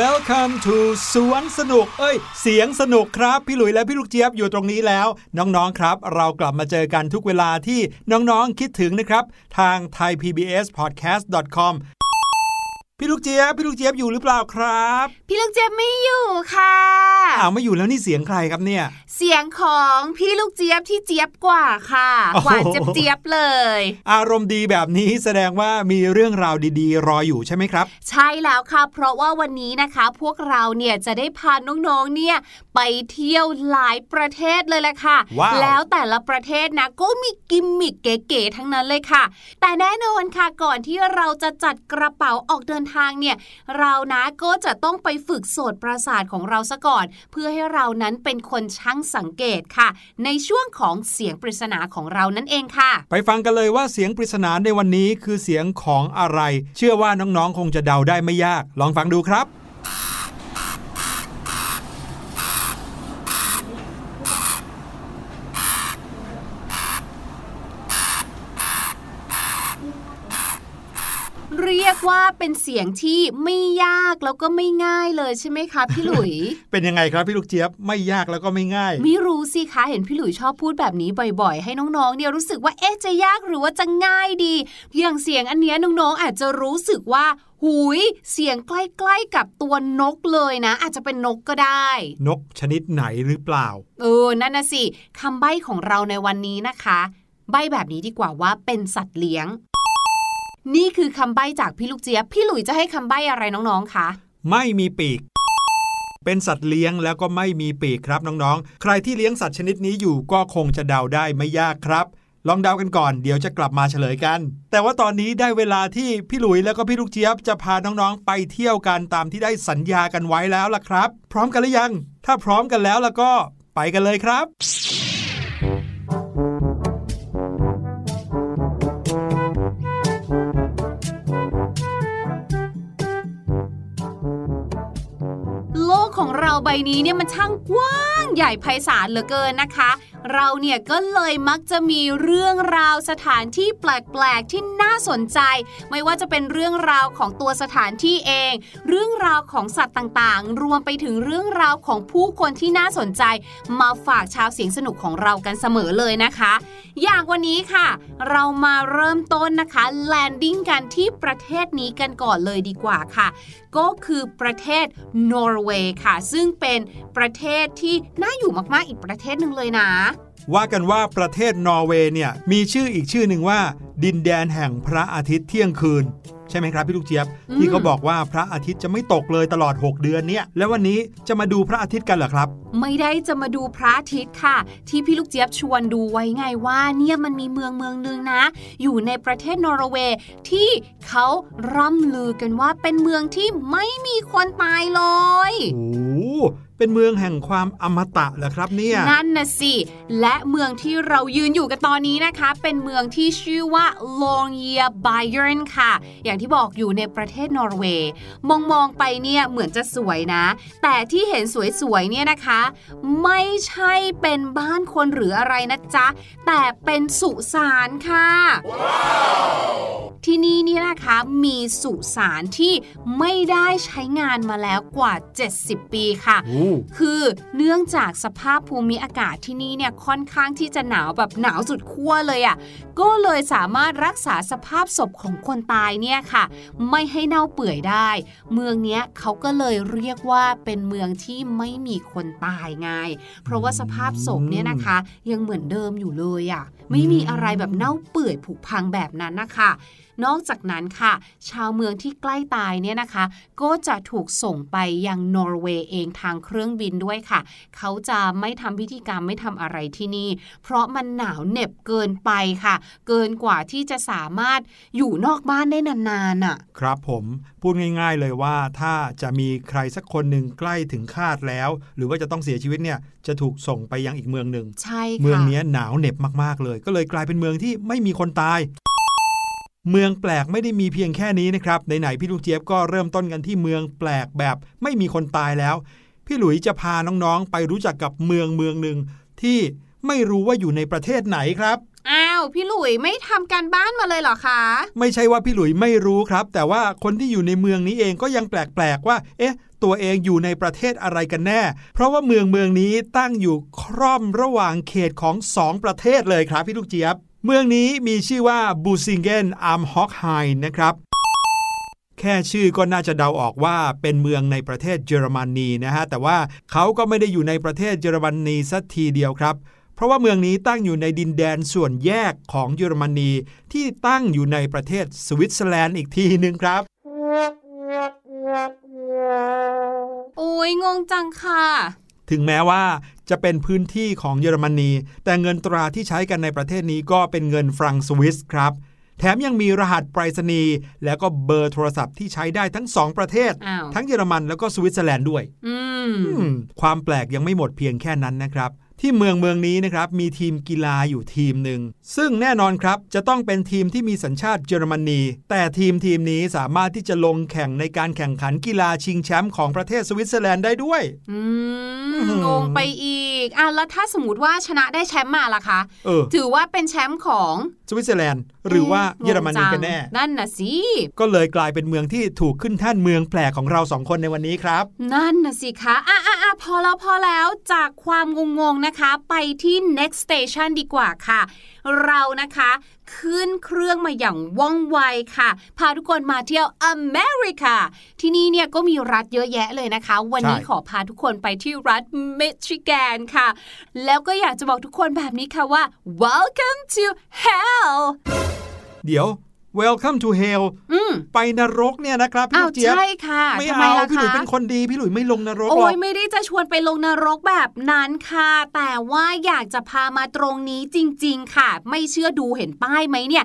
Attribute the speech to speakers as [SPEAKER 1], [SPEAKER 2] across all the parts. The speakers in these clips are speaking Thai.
[SPEAKER 1] welcome to สวนสนุก เอ้ย เสียงสนุกครับ พี่หลุยและพี่ลูกเจี๊ยบอยู่ตรงนี้แล้ว น้อง ๆ ครับ เรากลับมาเจอกันทุกเวลาที่น้อง ๆ คิดถึงนะครับ ทาง thaipbspodcast.com พี่ลูกเจี๊ยบพี่ลูกเจี๊ยบอยู่หรือเปล่าครับ
[SPEAKER 2] พี่ลูกเจี๊ยบไม่อยู่ค่ะ
[SPEAKER 1] อ้าวไม่อยู่แล้วนี่เสียงใครครับเนี่ย
[SPEAKER 2] เสียงของพี่ลูกเจี๊ยบที่เจี๊ยบกว่าค่ะ
[SPEAKER 1] โอ้โห
[SPEAKER 2] หวานเจี๊ยบเจี๊ยบๆเลย
[SPEAKER 1] อารมณ์ดีแบบนี้แสดงว่ามีเรื่องราวดีๆ รออยู่ใช่ไหมครับ
[SPEAKER 2] ใช่แล้วค่ะ เพราะว่าวันนี้นะคะ พวกเราเนี่ยจะได้พาน้องๆเนี่ยไปเที่ยวหลายประเทศเลยแหละค่ะ
[SPEAKER 1] ว้าว
[SPEAKER 2] แล้วแต่ละประเทศนะก็มีกิมมิคเก๋ๆทั้งนั้นเลยค่ะ แต่แน่นอนค่ะก่อนที่เราจะจัดกระเป๋าออกเดินทางเนี่ยเรานะก็จะต้องไปฝึกโสดประสาทของเราซะก่อน เพื่อให้เรานั้นเป็นคนช่างสังเกตค่ะ ในช่วงของเสียงปริศนาของเรานั่นเองค่ะ
[SPEAKER 1] ไปฟังกันเลยว่าเสียงปริศนาในวันนี้คือเสียงของอะไร เชื่อว่าน้องๆคงจะเดาได้ไม่ยาก ลองฟังดูครับ
[SPEAKER 2] เรียกว่าเป็นเสียงที่ไม่ยากแล้วก็ไม่ง่ายเลยใช่ไหมคะพี่หลุย
[SPEAKER 1] เป็นยังไงครับพี่ลูกเจี๊ยบไม่ยากแล้วก็ไม่ง่าย
[SPEAKER 2] ไม่รู้สิคะเห็นพี่หลุยชอบพูดแบบนี้บ่อยๆ ให้น้องๆเนี่ยรู้สึกว่าเอ๊ะจะยากหรือว่าจะง่ายดี อย่างเสียงอันเนี้ยน้องๆอาจจะรู้สึกว่าหุยเสียงใกล้ๆกับตัวนกเลยนะ อาจจะเป็นนกก็ได้
[SPEAKER 1] นกชนิดไหนหรือเปล่า
[SPEAKER 2] เออนั่นนะสิคำใบ้ของเราในวันนี้นะคะ ใบ้แบบนี้ดีกว่าว่าเป็นสัตว์เลี้ยง นี่คือคำใบ้จากพี่ลูกเจี๊ยบ พี่หลุยจะให้คำใบ้อะไรน้องๆ คะ
[SPEAKER 1] ไม่มีปีก เป็นสัตว์เลี้ยงแล้วก็ไม่มีปีกครับน้องๆ ใครที่เลี้ยงสัตว์ชนิดนี้อยู่ก็คงจะเดาได้ไม่ยากครับ ลองเดากันก่อน เดี๋ยวจะกลับมาเฉลยกัน แต่ว่าตอนนี้ได้เวลาที่พี่หลุยแล้วก็พี่ลูกเจี๊ยบจะพาน้องๆ ไปเที่ยวกันตามที่ได้สัญญากันไว้แล้วล่ะครับ พร้อมกันหรือยัง ถ้าพร้อมกันแล้วล้วก็ไปกันเลยครับ
[SPEAKER 2] เราใบนี้เนี่ยมันช่างกว้างใหญ่ไพศาลเหลือเกินนะคะ เราเนี่ยก็เลยมักจะมีเรื่องราวสถานที่แปลกๆที่น่าสนใจ ไม่ว่าจะเป็นเรื่องราวของตัวสถานที่เอง เรื่องราวของสัตว์ต่างๆ รวมไปถึงเรื่องราวของผู้คนที่น่าสนใจ มาฝากชาวเสียงสนุกของเรากันเสมอเลยนะคะ อย่างวันนี้ค่ะ เรามาเริ่มต้นนะคะแลนดิ้งกันที่ประเทศนี้กันก่อนเลยดีกว่าค่ะ ก็คือประเทศนอร์เวย์ค่ะ ซึ่งเป็นประเทศที่น่าอยู่มากๆอีกประเทศหนึ่งเลยนะ
[SPEAKER 1] ว่ากันว่าประเทศนอร์เวย์เนี่ยมีชื่ออีกชื่อหนึ่งว่า ดินแดนแห่งพระอาทิตย์เที่ยงคืน ช่ไหมครับพี่ลูกเจี๊ยบ
[SPEAKER 2] อืม
[SPEAKER 1] ที่เขาบอกว่าพระอาทิตย์จะไม่ตกเลยตลอด 6 เดือนเนี่ย แล้ววันนี้จะมาดูพระอาทิตย์กันเหรอครับ
[SPEAKER 2] ไม่ได้จะมาดูพระอาทิตย์ค่ะ ที่พี่ลูกเจี๊ยบชวนดูไว้ไงว่าเนี่ยมันมีเมืองเมืองหนึ่งนะ อยู่ในประเทศนอร์เวย์ที่เขาร่ำลือกันว่าเป็นเมืองที่ไม่มีคนตายเลย
[SPEAKER 1] โอ้โหเป็นเมืองแห่งความอมตะเหรอครับเนี่ย
[SPEAKER 2] นั่นนะสิ และเมืองที่เรายืนอยู่กันตอนนี้นะคะ เป็นเมืองที่ชื่อว่าลองเยียบายเ n ค่ะ อย่างที่บอกอยู่ในประเทศนอร์เวย์มองมองๆไปเนี่ยเหมือนจะสวยนะ แต่ที่เห็นสวยๆเนี่ยนะคะ ไม่ใช่เป็นบ้านคนหรืออะไรนะจ๊ะ แต่เป็นสุสานค่ะ ที่นี่เนี่ยนะคะมีสุสานที่ไม่ได้ใช้งานมาแล้วกว่า 70 ปีค่ะ
[SPEAKER 1] โอ้
[SPEAKER 2] คือเนื่องจากสภาพภูมิอากาศที่นี่เนี่ยค่อนข้างที่จะหนาวแบบหนาวสุดขั้วเลยอะ่ะก็เลยสามารถรักษาสภาพศพของคนตายเนี่ยค่ะ ไม่ให้เน่าเปื่อยได้ เมืองเนี้ยเขาก็เลยเรียกว่าเป็นเมืองที่ไม่มีคนตายไง เพราะว่าสภาพศพเนี่ยนะคะ ยังเหมือนเดิมอยู่เลยอะ่ะไม่มีอะไรแบบเน่าเปื่อยผุพังแบบนั้นนะคะ นอกจากนั้นค่ะ ชาวเมืองที่ใกล้ตายเนี่ยนะคะ ก็จะถูกส่งไปยังนอร์เวย์เองทางเครื่องบินด้วยค่ะ เขาจะไม่ทำพิธีกรรมไม่ทำอะไรที่นี่ เพราะมันหนาวเหน็บเกินไปค่ะ เกินกว่าที่จะสามารถอยู่นอกบ้านได้นานๆอะ
[SPEAKER 1] ครับผมพูดง่ายๆเลยว่าถ้าจะมีใครสักคนหนึ่งใกล้ถึงคาดแล้ว หรือว่าจะต้องเสียชีวิตเนี่ยจะถูกส่งไปยังอีกเมืองหนึ่ง
[SPEAKER 2] ใช่ค่ะ
[SPEAKER 1] เมืองเนี้ยหนาวเหน็บมากๆเลยก็เลยกลายเป็นเมืองที่ไม่มีคนตาย เมืองแปลกไม่ได้มีเพียงแค่นี้นะครับไหนๆพี่ลูกเจี๊ยบก็เริ่มต้นกันที่เมืองแปลกแบบไม่มีคนตายแล้ว พี่หลุยจะพาน้องๆ ไปรู้จักกับเมืองเมืองหนึ่งที่ ไม่รู้ว่าอยู่ในประเทศไหนครับ
[SPEAKER 2] อ้าว พี่หลุยไม่ทำการบ้านมาเลยเหรอคะ
[SPEAKER 1] ไม่ใช่ว่าพี่หลุยไม่รู้ครับ แต่ว่าคนที่อยู่ในเมืองนี้เองก็ยังแปลกๆว่า เอ๊ะ ตัวเองอยู่ในประเทศอะไรกันแน่ เพราะว่าเมืองเมืองนี้ตั้งอยู่คร่อมระหว่างเขตของสองประเทศเลยครับพี่ลูกเจี๊ยบ เมืองนี้มีชื่อว่าบูซิงเกนอัมฮอกไฮนะครับแค่ชื่อก็น่าจะเดาออกว่าเป็นเมืองในประเทศเยอรมนีนะฮะ แต่ว่าเขาก็ไม่ได้อยู่ในประเทศเยอรมนีสักทีเดียวครับ เพราะว่าเมืองนี้ตั้งอยู่ในดินแดนส่วนแยกของเยอรมนีที่ตั้งอยู่ในประเทศสวิตเซอร์แลนด์อีกทีหนึ่งครับ
[SPEAKER 2] โอ้ยงงจังค่ะ
[SPEAKER 1] ถึงแม้ว่าจะเป็นพื้นที่ของเยอรมนี แต่เงินตราที่ใช้กันในประเทศนี้ก็เป็นเงินฟรังก์สวิสครับแถมยังมีรหัสไปรษณีย์แล้วก็เบอร์โทรศัพท์ที่ใช้ได้ทั้งสองประเทศ
[SPEAKER 2] อ้าว
[SPEAKER 1] ทั้งเยอรมันแล้วก็สวิตเซอร์แลนด์ด้วย
[SPEAKER 2] อืม
[SPEAKER 1] อืมความแปลกยังไม่หมดเพียงแค่นั้นนะครับ ที่เมืองเมืองนี้นะครับมีทีมกีฬาอยู่ทีมหนึ่ง ซึ่งแน่นอนครับจะต้องเป็นทีมที่มีสัญชาติเยอรมนี แต่ทีมทีมนี้สามารถที่จะลงแข่งในการแข่งขันกีฬาชิงแชมป์ของประเทศสวิตเซอร์แลนด์ได้ด้วย
[SPEAKER 2] อืม
[SPEAKER 1] อื้อหือ
[SPEAKER 2] งงไปอีกอะแล้วถ้าสมมติว่าชนะได้แชมป์มาล่ะคะ
[SPEAKER 1] เออ
[SPEAKER 2] ถือว่าเป็นแชมป์ของ
[SPEAKER 1] สวิตเซอร์แลนด์หรือว่าเยอรมนีกันแน่
[SPEAKER 2] งงจังนั่นน่ะสิ
[SPEAKER 1] ก็เลยกลายเป็นเมืองที่ถูกขึ้นแท่นเมืองแปลกของเราสองคนในวันนี้ครับ
[SPEAKER 2] นั่นน่ะสิคะอะอะอะพอแล้วพอแล้วจากความงงๆนะคะ ไปที่ next station ดีกว่าค่ะ เรานะคะขึ้นเครื่องมาอย่างว่องไวค่ะ พาทุกคนมาเที่ยวอเมริกา ที่นี่เนี่ยก็มีรัฐเยอะแยะเลยนะคะ วันนี้
[SPEAKER 1] ใช่
[SPEAKER 2] ขอพาทุกคนไปที่รัฐมิชิแกนค่ะ แล้วก็อยากจะบอกทุกคนแบบนี้ค่ะว่า welcome to hell
[SPEAKER 1] เดี๋ยว welcome to hell
[SPEAKER 2] อืม
[SPEAKER 1] ไปนรกเนี่ยนะครับพี่
[SPEAKER 2] อ้าว
[SPEAKER 1] ลูกเจี๊ยบ
[SPEAKER 2] ใช่ค่ะ
[SPEAKER 1] ไม่
[SPEAKER 2] ทำไม
[SPEAKER 1] เอา
[SPEAKER 2] ล่ะ
[SPEAKER 1] พี่หลุย
[SPEAKER 2] คะ
[SPEAKER 1] เป็นคนดีพี่หลุยไม่ลงนรกหร
[SPEAKER 2] โอ้
[SPEAKER 1] อก
[SPEAKER 2] ยไม่ได้จะชวนไปลงนรกแบบนั้นค่ะ แต่ว่าอยากจะพามาตรงนี้จริง ๆ ค่ะ ไม่เชื่อดูเห็นป้ายไหมเนี่ย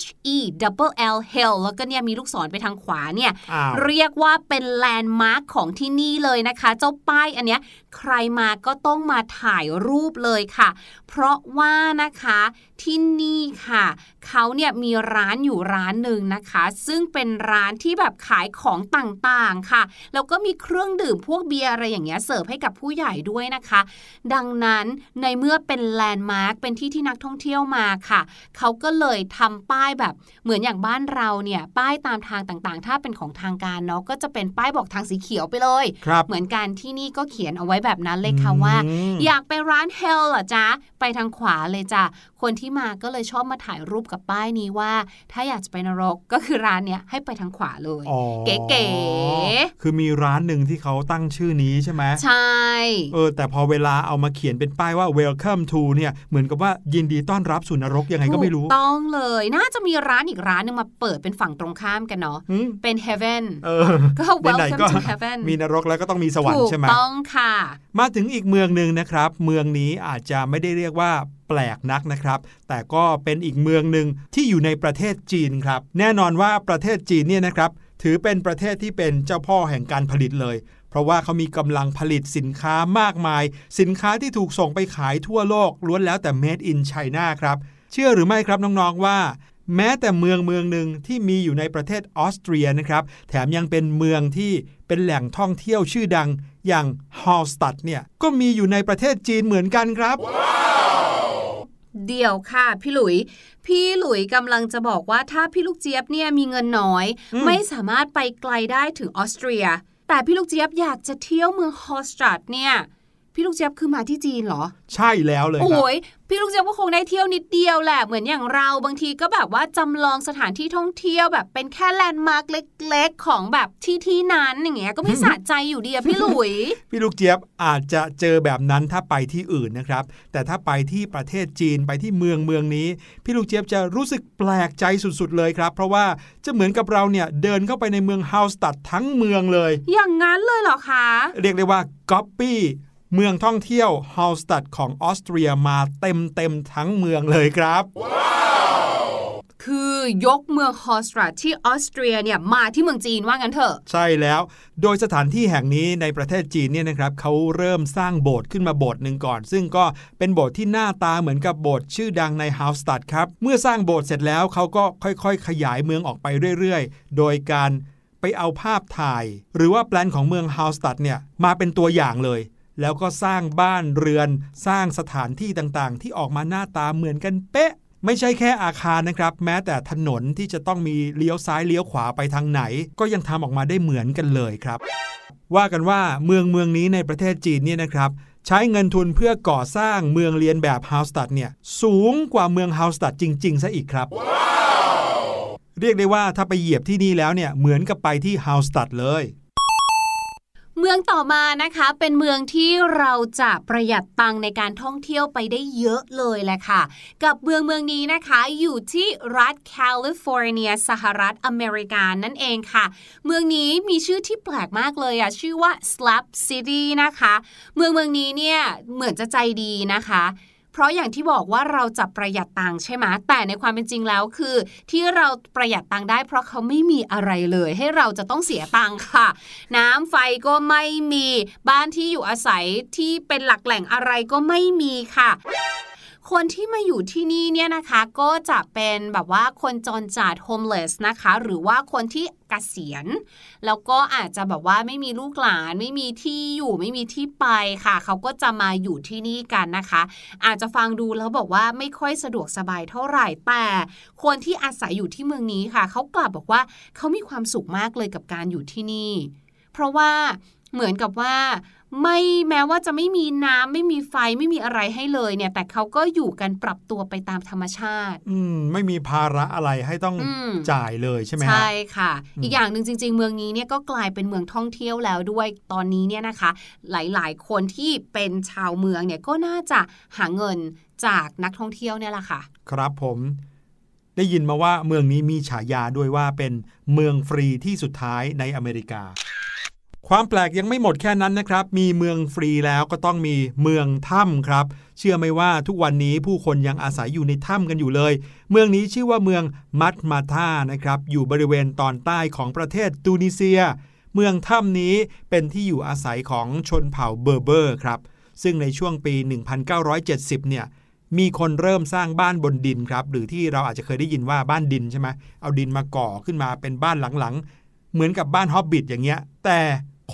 [SPEAKER 2] H E double L Hell แล้วก็เนี่ยมีลูกศรไปทางขวาเนี่ย
[SPEAKER 1] อ้าว
[SPEAKER 2] เรียกว่าเป็นแลนด์มาร์คของที่นี่เลยนะคะ เจ้าป้ายอันเนี้ยใครมาก็ต้องมาถ่ายรูปเลยค่ะ เพราะว่านะคะที่นี่ค่ะ เขาเนี่ยมีร้านอยู่ร้านหนึ่งนะคะ ซึ่งเป็นร้านที่แบบขายของต่างๆค่ะ แล้วก็มีเครื่องดื่มพวกเบียร์อะไรอย่างเงี้ยเสิร์ฟให้กับผู้ใหญ่ด้วยนะคะ ดังนั้นในเมื่อเป็นแลนด์มาร์คเป็นที่ที่นักท่องเที่ยวมาค่ะ เขาก็เลยทำป้ายแบบเหมือนอย่างบ้านเราเนี่ยป้ายตามทางต่างๆ ถ้าเป็นของทางการเนาะก็จะเป็นป้ายบอกทางสีเขียวไปเลย
[SPEAKER 1] ครับ
[SPEAKER 2] เหมือนกันที่นี่ก็เขียนเอาไว้แบบนั้นเลยค่ะ
[SPEAKER 1] อืม
[SPEAKER 2] ว่า อยากไปร้านเฮลเหรอจ๊ะไปทางขวาเลยจ้ะคนที่มาก็เลยชอบมาถ่ายรูปกับป้ายนี้ว่า ถ้าอยากจะไปนรกก็คือร้านเนี้ยให้ไปทางขวาเลย
[SPEAKER 1] อ๋อ
[SPEAKER 2] เก๋ๆ
[SPEAKER 1] คือมีร้านหนึ่งที่เขาตั้งชื่อนี้ใช่ไหม
[SPEAKER 2] ใช่
[SPEAKER 1] เออแต่พอเวลาเอามาเขียนเป็นป้ายว่า welcome to เนี่ยเหมือนกับว่ายินดีต้อนรับสู่นรกยังไงก็ไม่รู้
[SPEAKER 2] ถูต้องเลยน่าจะมีร้านอีกร้านหนึงมาเปิดเป็นฝั่งตรงข้ามกันเนาะ
[SPEAKER 1] อืม
[SPEAKER 2] เป็น heaven
[SPEAKER 1] เออ
[SPEAKER 2] ก็
[SPEAKER 1] ไหน
[SPEAKER 2] welcome
[SPEAKER 1] ๆก็
[SPEAKER 2] to heaven
[SPEAKER 1] มีนรกแล้วก็ต้องมีสวรร
[SPEAKER 2] ถู
[SPEAKER 1] ค์
[SPEAKER 2] ก
[SPEAKER 1] ใช่ไหม
[SPEAKER 2] ต้องค่ะ
[SPEAKER 1] มาถึงอีกเมืองหนึ่งนะครับ เมืองนี้อาจจะไม่ได้เรียกว่าแปลกนักนะครับ แต่ก็เป็นอีกเมืองหนึ่งที่อยู่ในประเทศจีนครับ แน่นอนว่าประเทศจีนเนี่ยนะครับถือเป็นประเทศที่เป็นเจ้าพ่อแห่งการผลิตเลย เพราะว่าเขามีกำลังผลิตสินค้ามากมาย สินค้าที่ถูกส่งไปขายทั่วโลกล้วนแล้วแต่ made in China ครับ เชื่อหรือไม่ครับน้องๆว่า แม้แต่เมืองเมืองหนึ่งที่มีอยู่ในประเทศออสเตรียนะครับ แถมยังเป็นเมืองที่เป็นแหล่งท่องเที่ยวชื่อดังอย่างฮอลสตัดเนี่ยก็มีอยู่ในประเทศจีนเหมือนกันครับ
[SPEAKER 2] เดี๋ยวค่ะ พี่หลุย พี่หลุยกำลังจะบอกว่าถ้าพี่ลูกเจี๊ยบเนี่ยมีเงินน้อย
[SPEAKER 1] อืม
[SPEAKER 2] ไม่สามารถไปไกลได้ถึงออสเตรีย แต่พี่ลูกเจี๊ยบอยากจะเที่ยวเมืองฮอสตัดเนี่ย พี่ลูกเจี๊ยบคือมาที่จีนเหรอ
[SPEAKER 1] ใช่แล้วเลยครับ
[SPEAKER 2] โอ้ยพี่ลูกเจี๊ยบก็คงได้เที่ยวนิดเดียวแหละเหมือนอย่างเราบางทีก็แบบว่าจำลองสถานที่ท่องเที่ยวแบบเป็นแค่แลนด์มาร์คเล็ก ๆ ของแบบที่ที่นั้นอย่างเงี้ยก็ไม่สะใจอยู่ดีอะพี่หลุย
[SPEAKER 1] พี่ลูกเจี๊ยบอาจจะเจอแบบนั้นถ้าไปที่อื่นนะครับ แต่ถ้าไปที่ประเทศจีนไปที่เมืองเมืองนี้ พี่ลูกเจี๊ยบจะรู้สึกแปลกใจสุดๆเลยครับ เพราะว่าจะเหมือนกับเราเนี่ยเดินเข้าไปในเมืองฮาวสตัดทั้งเมืองเลย
[SPEAKER 2] อย่างนั้นเลยเหรอคะ
[SPEAKER 1] เรียกได้ว่าก๊อปปี้ เมืองท่องเที่ยวฮาวสตัดของออสเตรียมาเต็มเต็มๆทั้งเมืองเลยครับ
[SPEAKER 2] คือยกเมืองฮอสตรัตที่ออสเตรียเนี่ยมาที่เมืองจีนว่างั้นเถอะ
[SPEAKER 1] ใช่แล้ว โดยสถานที่แห่งนี้ในประเทศจีนเนี่ยนะครับเขาเริ่มสร้างโบสถ์ขึ้นมาโบสถ์หนึ่งก่อน ซึ่งก็เป็นโบสถ์ที่หน้าตาเหมือนกับโบสถ์ชื่อดังในฮาวสตัดครับ เมื่อสร้างโบสถ์เสร็จแล้วเขาก็ค่อยๆ ขยายเมืองออกไปเรื่อยๆ โดยการไปเอาภาพถ่าย หรือว่าแปลนของเมืองฮาวสตัดเนี่ยมาเป็นตัวอย่างเลย แล้วก็สร้างบ้านเรือน สร้างสถานที่ต่างๆ ที่ออกมาหน้าตาเหมือนกันเป๊ะ ไม่ใช่แค่อาคารนะครับ แม้แต่ถนนที่จะต้องมีเลี้ยวซ้ายเลี้ยวขวาไปทางไหน ก็ยังทำออกมาได้เหมือนกันเลยครับ ว่ากันว่าเมืองเมืองนี้ในประเทศจีนเนี่ยนะครับใช้เงินทุนเพื่อก่อสร้างเมืองเรียนแบบฮาวสตัดเนี่ยสูงกว่าเมืองฮาวสตัดจริง ๆ ซะอีกครับเรียกได้ว่าถ้าไปเหยียบที่นี่แล้วเนี่ยเหมือนกับไปที่ฮาวสตัดเลย
[SPEAKER 2] เมืองต่อมานะคะ เป็นเมืองที่เราจะประหยัดตังในการท่องเที่ยวไปได้เยอะเลยแหละค่ะ กับเมืองเมืองนี้นะคะอยู่ที่รัฐแคลิฟอร์เนียสหรัฐอเมริกานั่นเองค่ะ เมืองนี้มีชื่อที่แปลกมากเลยอะชื่อว่า Slap City นะคะ เมืองเมืองนี้เนี่ยเหมือนจะใจดีนะคะ ราะอย่างที่บอกว่าเราจะประหยัดตังค์ใช่ไหมแต่ในความเป็นจริงแล้วคือ ที่เราประหยัดตังค์ได้ เพราะเขาไม่มีอะไรเลย ให้เราจะต้องเสียตังค์ค่ะ น้ำไฟก็ไม่มีบ้านที่อยู่อาศัยที่เป็นหลักแหล่งอะไรก็ไม่มีค่ะ คนที่มาอยู่ที่นี่เนี่ยนะคะก็จะเป็นแบบว่าคนจรจัดโฮมเลสนะคะ หรือว่าคนที่กเกษียณแล้วก็อาจจะแบบว่าไม่มีลูกหลานไม่มีที่อยู่ไม่มีที่ไปค่ะ เขาก็จะมาอยู่ที่นี่กันนะคะ อาจจะฟังดูแล้วบอกว่าไม่ค่อยสะดวกสบายเท่าไหร่แต่คนที่อาศัยอยู่ที่เมืองนี้ค่ะ เขากลับบอกว่าเขามีความสุขมากเลยกับการอยู่ที่นี่ เพราะว่าเหมือนกับว่า ไม่แม้ว่าจะไม่มีน้ำไม่มีไฟไม่มีอะไรให้เลยเนี่ย แต่เขาก็อยู่กันปรับตัวไปตามธรรมชาติ
[SPEAKER 1] อืมไม่มีภาระอะไรให้ต้องอจ่ายเลยใช่ไหมใช่
[SPEAKER 2] ค่ะ อีกอย่างหนึ่งจริง ๆ เมืองนี้เนี่ยก็กลายเป็นเมืองท่องเที่ยวแล้วด้วยตอนนี้เนี่ยนะคะ หลายๆ คนที่เป็นชาวเมืองเนี่ยก็น่าจะหาเงินจากนักท่องเที่ยวเนี่ยแหละค่ะ
[SPEAKER 1] ครับผมได้ยินมาว่าเมืองนี้มีฉายาด้วยว่าเป็นเมืองฟรีที่สุดท้ายในอเมริกา ความแปลกยังไม่หมดแค่นั้นนะครับ มีเมืองฟรีแล้วก็ต้องมีเมืองถ้ำครับ เชื่อไหมว่าทุกวันนี้ผู้คนยังอาศัยอยู่ในถ้ำกันอยู่เลย เมืองนี้ชื่อว่าเมืองมัตมาธานะครับ อยู่บริเวณตอนใต้ของประเทศตูนิเซีย เมืองถ้ำนี้เป็นที่อยู่อาศัยของชนเผ่าเบอร์เบอร์ครับ ซึ่งในช่วงปี 1970 เนี่ย มีคนเริ่มสร้างบ้านบนดินครับ หรือที่เราอาจจะเคยได้ยินว่าบ้านดินใช่ไหมเอาดินมาก่อขึ้นมาเป็นบ้านหลังๆ เหมือนกับบ้านฮอบบิทอย่างเงี้ย แต่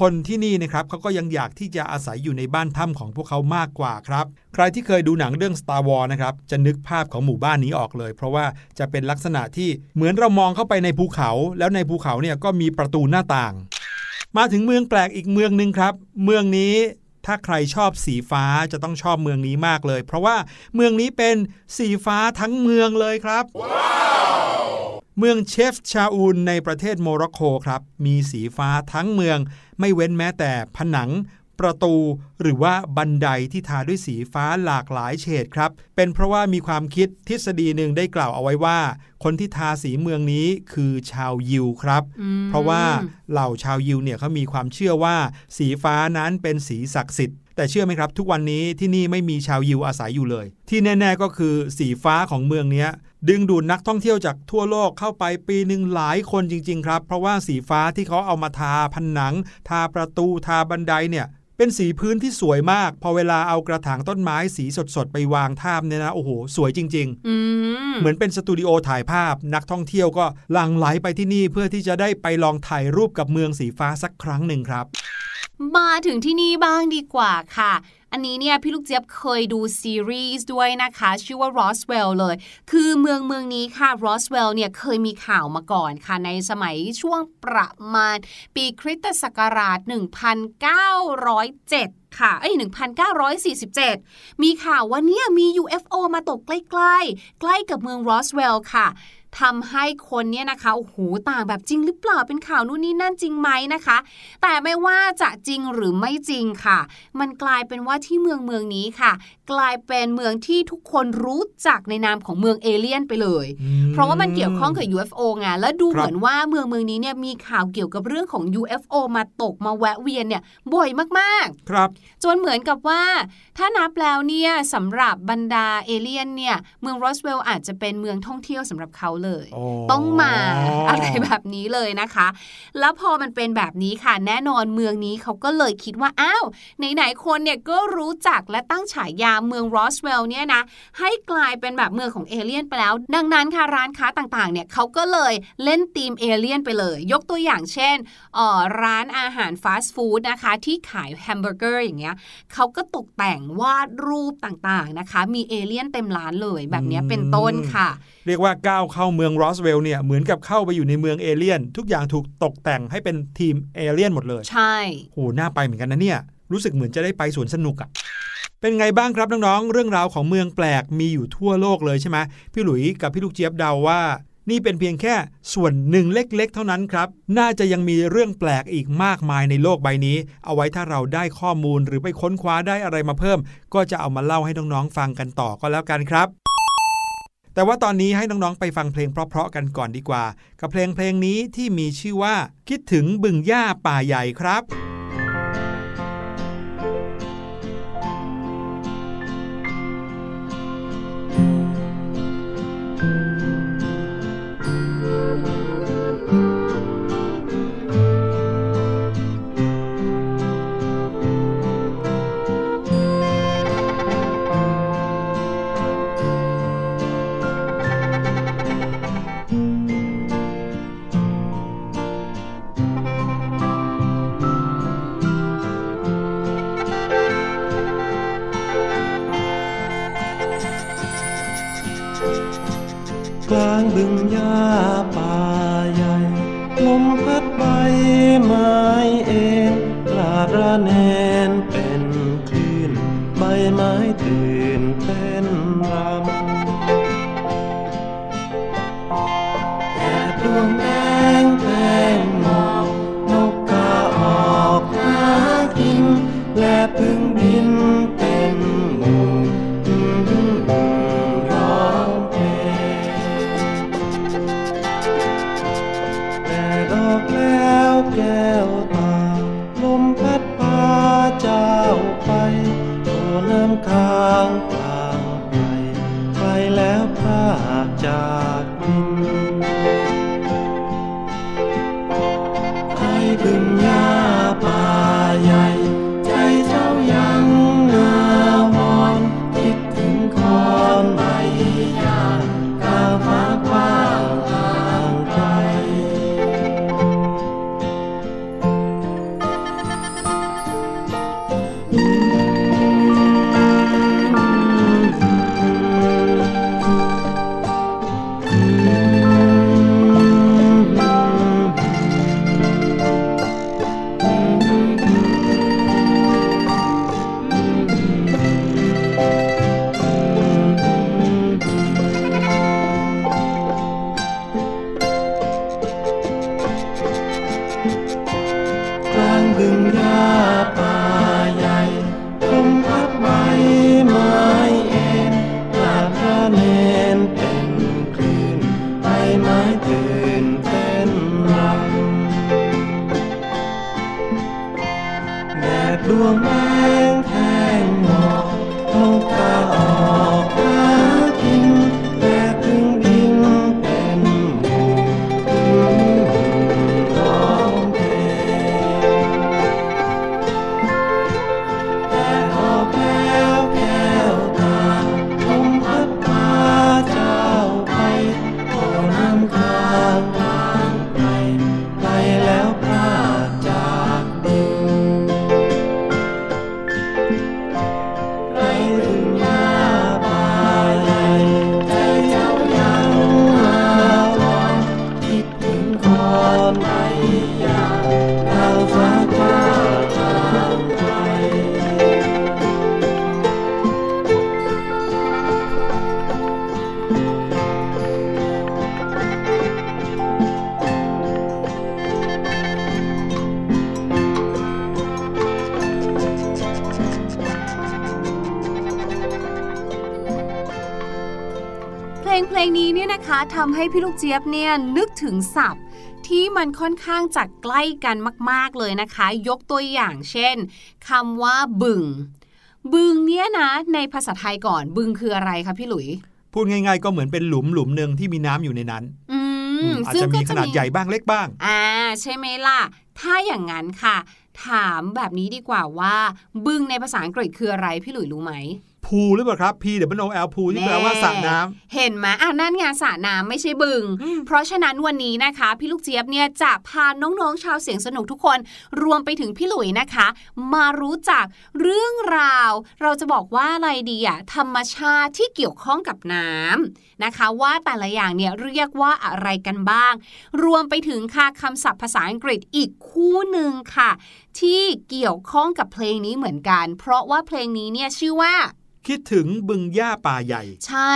[SPEAKER 1] คนที่นี่นะครับเขาก็ยังอยากที่จะอาศัยอยู่ในบ้านถ้ำของพวกเขามากกว่าครับ ใครที่เคยดูหนังเรื่อง Star Wars นะครับจะนึกภาพของหมู่บ้านนี้ออกเลย เพราะว่าจะเป็นลักษณะที่เหมือนเรามองเข้าไปในภูเขา แล้วในภูเขาเนี่ยก็มีประตูหน้าต่าง มาถึงเมืองแปลกอีกเมืองหนึ่งครับ เมืองนี้ถ้าใครชอบสีฟ้าจะต้องชอบเมืองนี้มากเลย เพราะว่าเมืองนี้เป็นสีฟ้าทั้งเมืองเลยครับ wow! เมืองเชฟชาอูนในประเทศโมร็อกโกครับ มีสีฟ้าทั้งเมือง ไม่เว้นแม้แต่ผนัง ประตู หรือว่าบันไดที่ทาด้วยสีฟ้าหลากหลายเฉดครับ เป็นเพราะว่ามีความคิดทฤษฎีหนึ่งได้กล่าวเอาไว้ว่า คนที่ทาสีเมืองนี้คือชาวยิวครับ เพราะว่าเหล่าชาวยิวเนี่ยเขามีความเชื่อว่า สีฟ้านั้นเป็นสีศักดิ์สิทธิ์แต่เชื่อไหมครับ ทุกวันนี้ที่นี่ไม่มีชาวยิวอาศัยอยู่เลย ที่แน่ ๆ ก็คือสีฟ้าของเมืองนี้ ดึงดูดนักท่องเที่ยวจากทั่วโลกเข้าไปปีหนึ่งหลายคนจริง ๆ ครับ เพราะว่าสีฟ้าที่เขาเอามาทาผนัง ทาประตูทาบันไดเนี่ยเป็นสีพื้นที่สวยมาก พอเวลาเอากระถางต้นไม้สีสดๆ ไปวางทาบเนี่ยนะ โอ้โห สวยจริง ๆ เหมือนเป็นสตูดิโอถ่ายภาพ นักท่องเที่ยวก็หลั่งไหลไปที่นี่เพื่อที่จะได้ไปลองถ่ายรูปกับเมืองสีฟ้าสักครั้งหนึ่งครับ
[SPEAKER 2] มาถึงที่นี่บ้างดีกว่าค่ะ อันนี้เนี่ยพี่ลูกเจี๊ยบเคยดูซีรีส์ด้วยนะคะ ชื่อว่า Roswell เลย คือเมืองเมืองนี้ค่ะ Roswell เนี่ยเคยมีข่าวมาก่อนค่ะ ในสมัยช่วงประมาณ ปีคริสตศักราช 1907ค่ะเอ้ย1947 มีข่าวว่าเนี่ยมี UFO มาตกใกล้ ๆ ใกล้กับเมือง Roswell ค่ะ ทำให้คนเนี่ยนะคะโอ้โหต่างแบบจริงหรือเปล่าเป็นข่าวนู่นนี่นั่นจริงไหมนะคะ แต่ไม่ว่าจะจริงหรือไม่จริงค่ะ มันกลายเป็นว่าที่เมืองเมืองนี้ค่ะ กลายเป็นเมืองที่ทุกคนรู้จักในนามของเมืองเอเลี่ยนไปเลย เพราะว่ามันเกี่ยวข้องกับ UFO ไงและดูเหมือนว่าเมืองเมืองนี้เนี่ยมีข่าวเกี่ยวกับเรื่องของ UFO มาตกมาแวะเวียนเนี่ยบ่อยมาก
[SPEAKER 1] ๆ ครับ
[SPEAKER 2] จนเหมือนกับว่า ถ้านับแล้วเนี่ยสำหรับบรรดาเอเลี่ยนเนี่ยเมืองรอสเวลล์อาจจะเป็นเมืองท่องเที่ยวสำหรับเขาเลย ต้องมาอะไรแบบนี้เลยนะคะ แล้วพอมันเป็นแบบนี้ค่ะ แน่นอนเมืองนี้เขาก็เลยคิดว่าอ้าวไหนๆคนเนี่ยก็รู้จักและตั้งฉายาเมืองรอสเวลเนี่ยนะให้กลายเป็นแบบเมืองของเอเลี่ยนไปแล้ว ดังนั้นค่ะร้านค้าต่างๆ เนี่ยเขาก็เลยเล่นธีมเอเลี่ยนไปเลย ยกตัวอย่างเช่นออร้านอาหาร fast food นะคะ ที่ขายแฮมเบอร์เกอร์อย่างเงี้ยเขาก็ตกแต่งวาดรูปต่างๆนะคะ มีเอเลี่ยนเต็มร้านเลยแบบนี้เป็นต้นค่ะ
[SPEAKER 1] เรียกว่าก้าวเข้าเมืองรอสเวลเนี่ยเหมือนกับเข้าไปอยู่ในเมืองเอเลี่ยน ทุกอย่างถูกตกแต่งให้เป็นทีมเอเลี่ยนหมดเลย
[SPEAKER 2] ใช่
[SPEAKER 1] โหน่าไปเหมือนกันนะเนี่ยรู้สึกเหมือนจะได้ไปสวนสนุกอะเป็นไงบ้างครับน้องๆเรื่องราวของเมืองแปลกมีอยู่ทั่วโลกเลยใช่ไหมพี่หลุยกับพี่ลูกเจี๊ยบเดาว่า นี่เป็นเพียงแค่ส่วนหนึ่งเล็กๆ เท่านั้นครับ น่าจะยังมีเรื่องแปลกอีกมากมายในโลกใบนี้ เอาไว้ถ้าเราได้ข้อมูลหรือไปค้นคว้าได้อะไรมาเพิ่ม ก็จะเอามาเล่าให้น้องๆฟังกันต่อก็แล้วกันครับ แต่ว่าตอนนี้ให้น้องๆไปฟังเพลงเพราะๆกันก่อนดีกว่า กับเพลงเพลงนี้ที่มีชื่อว่า คิดถึงบึงหญ้าป่าใหญ่ครับ
[SPEAKER 3] ลางบึงหญ้าป่าใหญ่ ลมพัดใบไม้เอ็นกลาดระแนนเป็น ทำให้พี่ลูกเจี๊ยบ
[SPEAKER 2] เนี่ยนึกถึงศัพท์ที่มันค่อนข้างจะใกล้กันมาก ๆ เลยนะคะ ยกตัวอย่างเช่นคำว่าบึง บึงเนี่ยนะ ในภาษาไทยก่อนบึงคืออะไรคะพี่หลุย
[SPEAKER 1] พูดง่าย ๆ ก็เหมือนเป็นหลุมหลุมหนึ่งที่มีน้ำอยู่ในนั้น
[SPEAKER 2] อื
[SPEAKER 1] อื
[SPEAKER 2] ม
[SPEAKER 1] มอาจ
[SPEAKER 2] ซึ่ง
[SPEAKER 1] จะ
[SPEAKER 2] ก็
[SPEAKER 1] มีขนาดใหญ่บ้างเล็กบ้าง
[SPEAKER 2] อ่า ใช่ไหมล่ะ ถ้าอย่างนั้นค่ะ ถามแบบนี้ดีกว่าว่า บึงในภาษาอังกฤษคืออะไรพี่หลุยรู้ไหม
[SPEAKER 1] พูหรือเปล่าครับ P W O L พูที่แปลว่าสระน้ำ
[SPEAKER 2] เห็นไหมอะนั่นไงสระน้ำไม่ใช่บึง เพราะฉะนั้นวันนี้นะคะ พี่ลูกเจี๊ยบเนี่ยจะพาน้องๆชาวเสียงสนุกทุกคน รวมไปถึงพี่หลุยนะคะ มารู้จักเรื่องราว เราจะบอกว่าอะไรดีอะธรรมชาติที่เกี่ยวข้องกับน้ำนะคะ ว่าแต่ละอย่างเนี่ยเรียกว่าอะไรกันบ้าง รวมไปถึงค่ะคำศัพท์ภาษาอังกฤษอีกคู่หนึ่งค่ะ ที่เกี่ยวข้องกับเพลงนี้เหมือนกัน เพราะว่าเพลงนี้เนี่ยชื่อว่า
[SPEAKER 1] คิดถึงบึงหญ้าป่าใหญ่
[SPEAKER 2] ใช่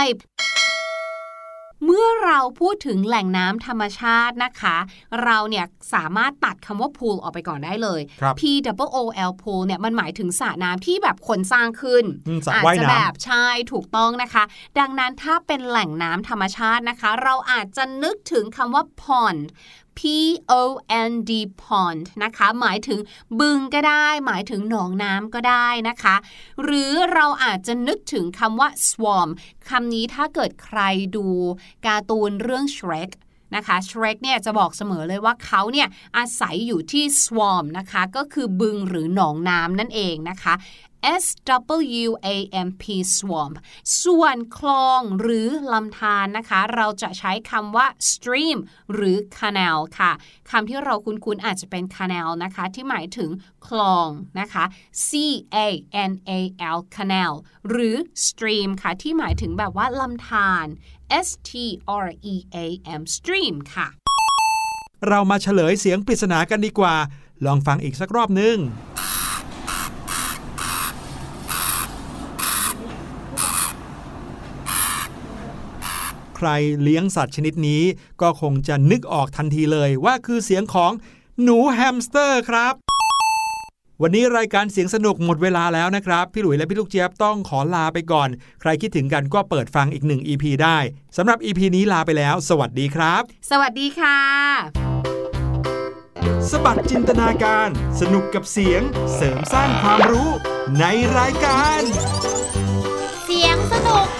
[SPEAKER 2] เมื่อเราพูดถึงแหล่งน้ำธรรมชาตินะคะ เราเนี่ยสามารถตัดคำว่า pool ออกไปก่อนได้เลย
[SPEAKER 1] ครับ
[SPEAKER 2] P W O L pool เนี่ยมันหมายถึงสระน้ำที่แบบคนสร้างขึ้น
[SPEAKER 1] อืมสระ
[SPEAKER 2] อาจ
[SPEAKER 1] ว่าย
[SPEAKER 2] จะ
[SPEAKER 1] น้ำ
[SPEAKER 2] แบบใช่ถูกต้องนะคะ ดังนั้นถ้าเป็นแหล่งน้ำธรรมชาตินะคะ เราอาจจะนึกถึงคำว่า pond P O N D pond นะคะ หมายถึงบึงก็ได้ หมายถึงหนองน้ำก็ได้นะคะ หรือเราอาจจะนึกถึงคำว่า swamp คำนี้ถ้าเกิดใครดูการ์ตูนเรื่อง Shrek นะคะ Shrek เนี่ยจะบอกเสมอเลยว่าเขาเนี่ยอาศัยอยู่ที่ swamp นะคะ ก็คือบึงหรือหนองน้ำนั่นเองนะคะ S W A M P swamp ส่วนคลองหรือลำธารนะคะ เราจะใช้คำว่า stream หรือ canal ค่ะคำที่เราคุ้นๆอาจจะเป็น canal นะคะ ที่หมายถึงคลองนะคะ C A N A L canal หรือ stream ค่ะ ที่หมายถึงแบบว่าลำธาร S T R E A M stream ค่ะ
[SPEAKER 1] เรามาเฉลยเสียงปริศนากันดีกว่า ลองฟังอีกสักรอบนึง ใครเลี้ยงสัตว์ชนิดนี้ ก็คงจะนึกออกทันทีเลยว่าคือเสียงของหนูแฮมสเตอร์ครับวันนี้รายการเสียงสนุกหมดเวลาแล้วนะครับ พี่หลุยและพี่ลูกเจี๊ยบต้องขอลาไปก่อน ใครคิดถึงกันก็เปิดฟังอีกหนึ่ง EP ได้สำหรับ EP นี้ลาไปแล้ว สวัสดีครับ
[SPEAKER 2] สวัสดีค่ะ
[SPEAKER 1] สะบัดจินตนาการ สนุกกับเสียงเสริมสร้างความรู้ในรายการ
[SPEAKER 4] เสียงสนุก